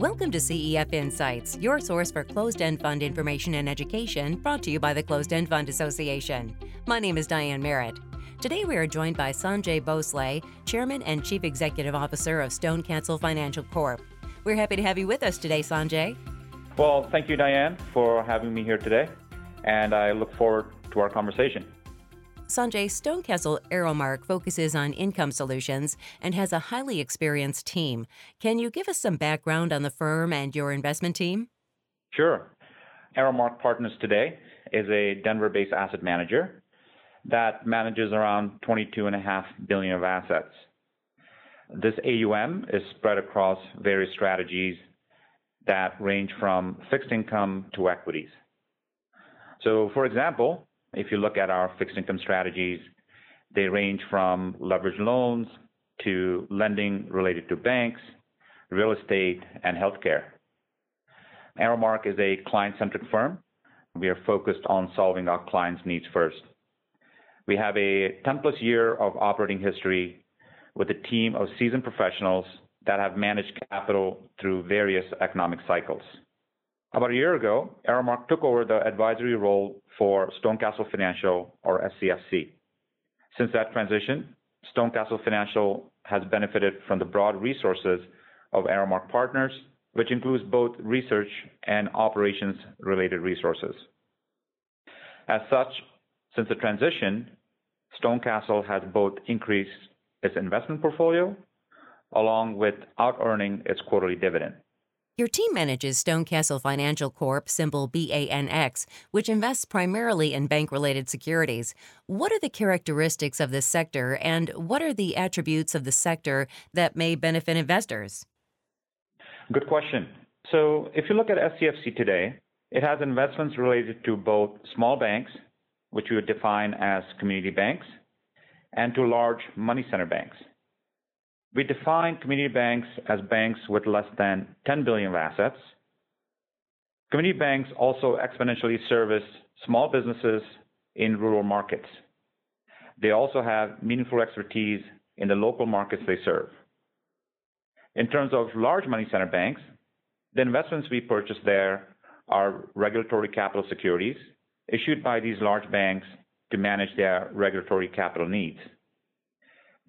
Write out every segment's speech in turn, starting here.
Welcome to CEF Insights, your source for closed end fund information and education, brought to you by the Closed End Fund Association. My name is Diane Merritt. Today we are joined by Sanjay Bhosle, Chairman and Chief Executive Officer of Stone StoneCastle Financial Corp. We're happy to have you with us today, Sanjay. Well, thank you, Diane, for having me here today, and I look forward to our conversation. Sanjay, Stonecastle ArrowMark focuses on income solutions and has a highly experienced team. Can you give us some background on the firm and your investment team? Sure. ArrowMark Partners today is a Denver-based asset manager that manages around 22.5 billion of assets. This AUM is spread across various strategies that range from fixed income to equities. So, for example, if you look at our fixed income strategies, they range from leveraged loans to lending related to banks, real estate, and healthcare. ArrowMark is a client-centric firm. We are focused on solving our clients' needs first. We have a 10-plus year of operating history with a team of seasoned professionals that have managed capital through various economic cycles. About a year ago, ArrowMark took over the advisory role for StoneCastle Financial, or SCFC. Since that transition, StoneCastle Financial has benefited from the broad resources of ArrowMark Partners, which includes both research and operations-related resources. As such, since the transition, StoneCastle has both increased its investment portfolio along with out-earning its quarterly dividend. Your team manages Stonecastle Financial Corp, symbol BANX, which invests primarily in bank related securities. What are the characteristics of this sector, and what are the attributes of the sector that may benefit investors? Good question. So, if you look at SCFC today, it has investments related to both small banks, which we would define as community banks, and to large money center banks. We define community banks as banks with less than 10 billion of assets. Community banks also exponentially service small businesses in rural markets. They also have meaningful expertise in the local markets they serve. In terms of large money center banks, the investments we purchase there are regulatory capital securities issued by these large banks to manage their regulatory capital needs.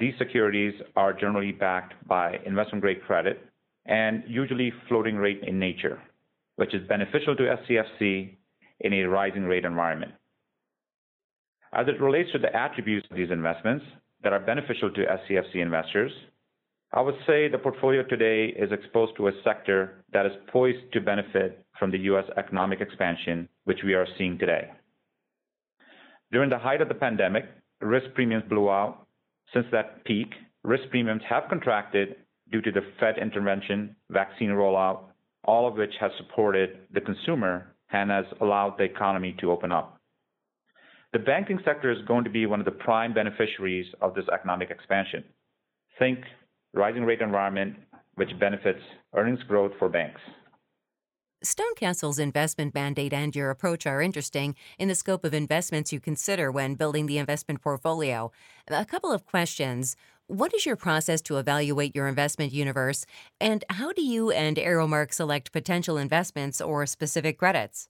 These securities are generally backed by investment grade credit and usually floating rate in nature, which is beneficial to SCFC in a rising rate environment. As it relates to the attributes of these investments that are beneficial to SCFC investors, I would say the portfolio today is exposed to a sector that is poised to benefit from the U.S. economic expansion, which we are seeing today. During the height of the pandemic, risk premiums blew out since that peak, risk premiums have contracted due to the Fed intervention, vaccine rollout, all of which has supported the consumer and has allowed the economy to open up. The banking sector is going to be one of the prime beneficiaries of this economic expansion. Think rising rate environment, which benefits earnings growth for banks. Stonecastle's investment mandate and your approach are interesting in the scope of investments you consider when building the investment portfolio. A couple of questions. What is your process to evaluate your investment universe, and how do you and ArrowMark select potential investments or specific credits?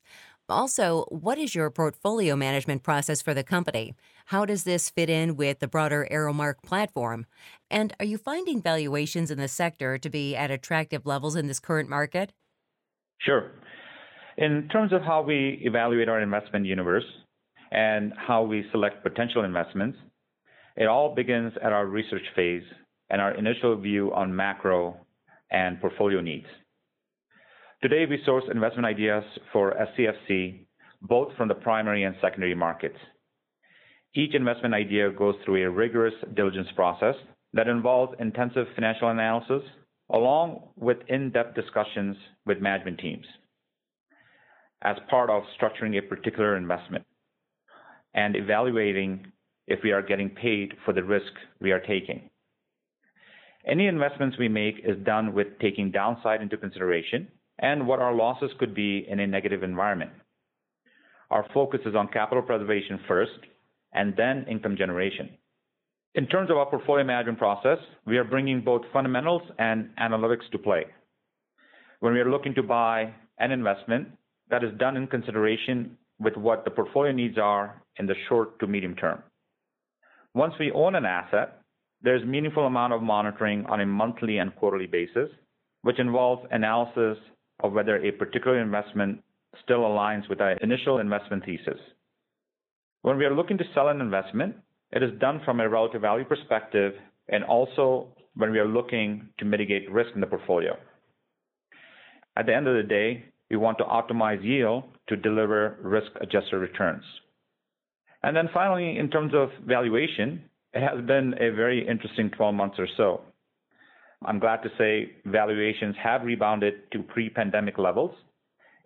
Also, what is your portfolio management process for the company? How does this fit in with the broader ArrowMark platform? And are you finding valuations in the sector to be at attractive levels in this current market? Sure. In terms of how we evaluate our investment universe and how we select potential investments, it all begins at our research phase and our initial view on macro and portfolio needs. Today, we source investment ideas for SCFC both from the primary and secondary markets. Each investment idea goes through a rigorous diligence process that involves intensive financial analysis along with in-depth discussions with management teams as part of structuring a particular investment and evaluating if we are getting paid for the risk we are taking. Any investments we make is done with taking downside into consideration and what our losses could be in a negative environment. Our focus is on capital preservation first and then income generation. In terms of our portfolio management process, we are bringing both fundamentals and analytics to play. when we are looking to buy an investment that is done in consideration with what the portfolio needs are in the short to medium term. Once we own an asset, there's meaningful amount of monitoring on a monthly and quarterly basis, which involves analysis of whether a particular investment still aligns with our initial investment thesis. When we are looking to sell an investment, it is done from a relative value perspective and also when we are looking to mitigate risk in the portfolio. At the end of the day, we want to optimize yield to deliver risk-adjusted returns. And then finally, in terms of valuation, it has been a very interesting 12 months or so. I'm glad to say valuations have rebounded to pre-pandemic levels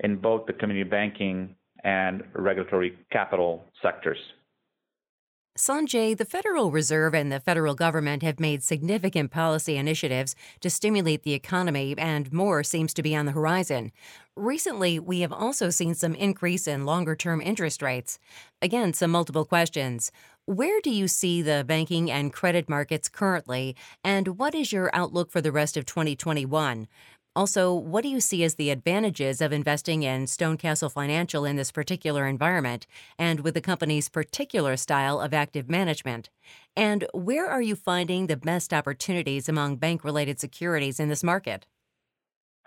in both the community banking and regulatory capital sectors. Sanjay, the Federal Reserve and the federal government have made significant policy initiatives to stimulate the economy, and more seems to be on the horizon. Recently, we have also seen some increase in longer term interest rates. Again, some multiple questions. Where do you see the banking and credit markets currently, and what is your outlook for the rest of 2021? Also, what do you see as the advantages of investing in Stonecastle Financial in this particular environment and with the company's particular style of active management? And where are you finding the best opportunities among bank related securities in this market?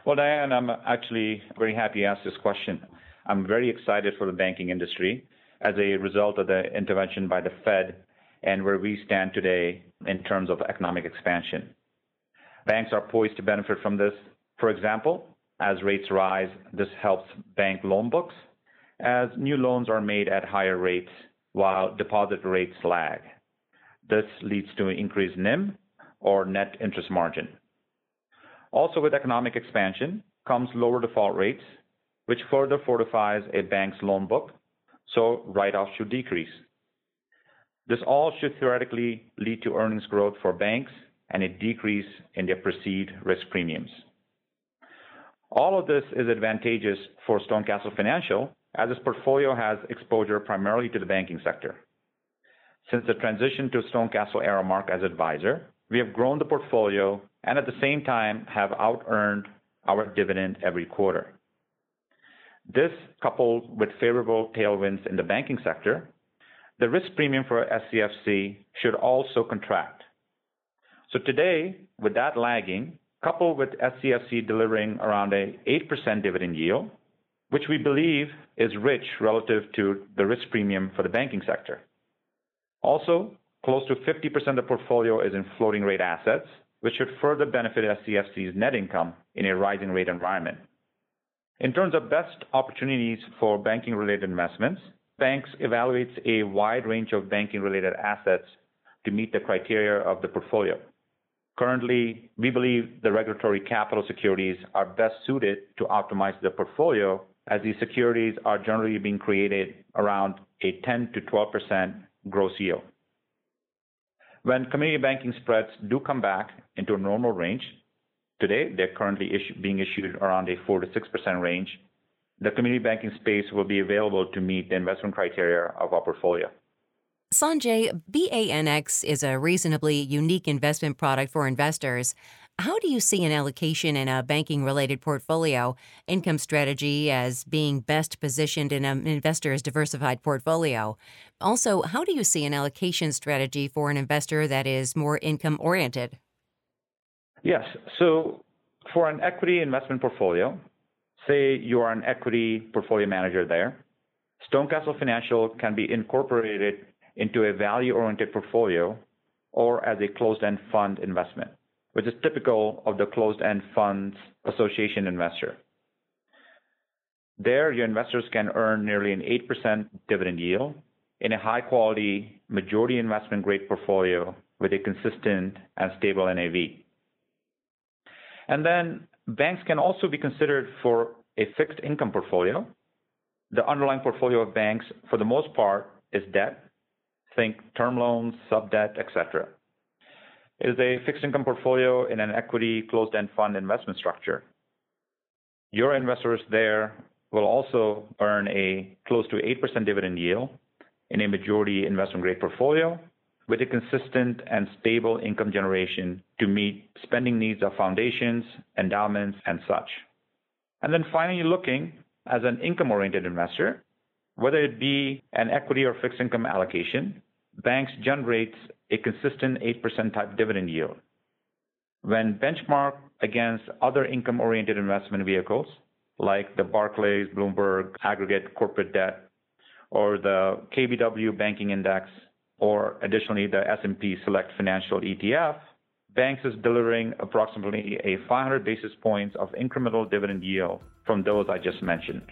Well, Diane, I'm actually very happy you asked this question. I'm very excited for the banking industry as a result of the intervention by the Fed and where we stand today in terms of economic expansion. Banks are poised to benefit from this for example, as rates rise, this helps bank loan books as new loans are made at higher rates while deposit rates lag. This leads to an increased NIM or net interest margin. Also, with economic expansion comes lower default rates, which further fortifies a bank's loan book, so write-offs should decrease. This all should theoretically lead to earnings growth for banks and a decrease in their perceived risk premiums. All of this is advantageous for Stonecastle Financial as its portfolio has exposure primarily to the banking sector. Since the transition to Stonecastle ArrowMark as advisor, we have grown the portfolio and at the same time have out-earned our dividend every quarter. This, coupled with favorable tailwinds in the banking sector, the risk premium for SCFC should also contract. So today, with that lagging, coupled with SCFC delivering around a 8% dividend yield, which we believe is rich relative to the risk premium for the banking sector. Also, close to 50% of the portfolio is in floating rate assets, which should further benefit SCFC's net income in a rising rate environment. In terms of best opportunities for banking-related investments, BANX evaluates a wide range of banking-related assets to meet the criteria of the portfolio. Currently, we believe the regulatory capital securities are best suited to optimize the portfolio as these securities are generally being created around a 10 to 12 percent gross yield. When community banking spreads do come back into a normal range, today they're currently being issued around a 4 to 6 percent range, the community banking space will be available to meet the investment criteria of our portfolio. Sanjay, BANX is a reasonably unique investment product for investors. How do you see an allocation in a banking related portfolio, income strategy as being best positioned in an investor's diversified portfolio? Also, how do you see an allocation strategy for an investor that is more income oriented? Yes. So for an equity investment portfolio, say you are an equity portfolio manager there, Stonecastle Financial can be incorporated into a value-oriented portfolio or as a closed-end fund investment, which is typical of the closed-end funds association investor. There, your investors can earn nearly an 8% dividend yield in a high-quality, majority investment-grade portfolio with a consistent and stable NAV. And then BANX can also be considered for a fixed income portfolio. The underlying portfolio of banks, for the most part, is debt think term loans, sub-debt, etc. It is a fixed income portfolio in an equity closed-end fund investment structure. Your investors there will also earn a close to 8% dividend yield in a majority investment-grade portfolio with a consistent and stable income generation to meet spending needs of foundations, endowments, and such. And then finally, looking as an income oriented investor, whether it be an equity or fixed income allocation, banks generate a consistent 8% type dividend yield. When benchmarked against other income oriented investment vehicles like the Barclays, Bloomberg aggregate corporate debt, or the KBW banking index, or additionally the S&P Select Financial ETF, BANX is delivering approximately a 500 basis points of incremental dividend yield from those I just mentioned.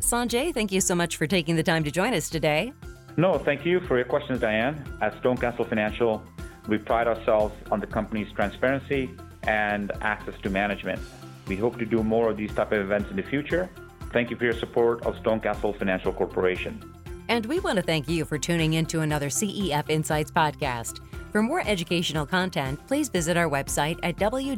Sanjay, thank you so much for taking the time to join us today. No, thank you for your questions, Diane. At Stonecastle Financial, we pride ourselves on the company's transparency and access to management. We hope to do more of these type of events in the future. Thank you for your support of Stonecastle Financial Corporation. And we want to thank you for tuning in to another CEF Insights podcast. For more educational content, please visit our website at www.cefa.com.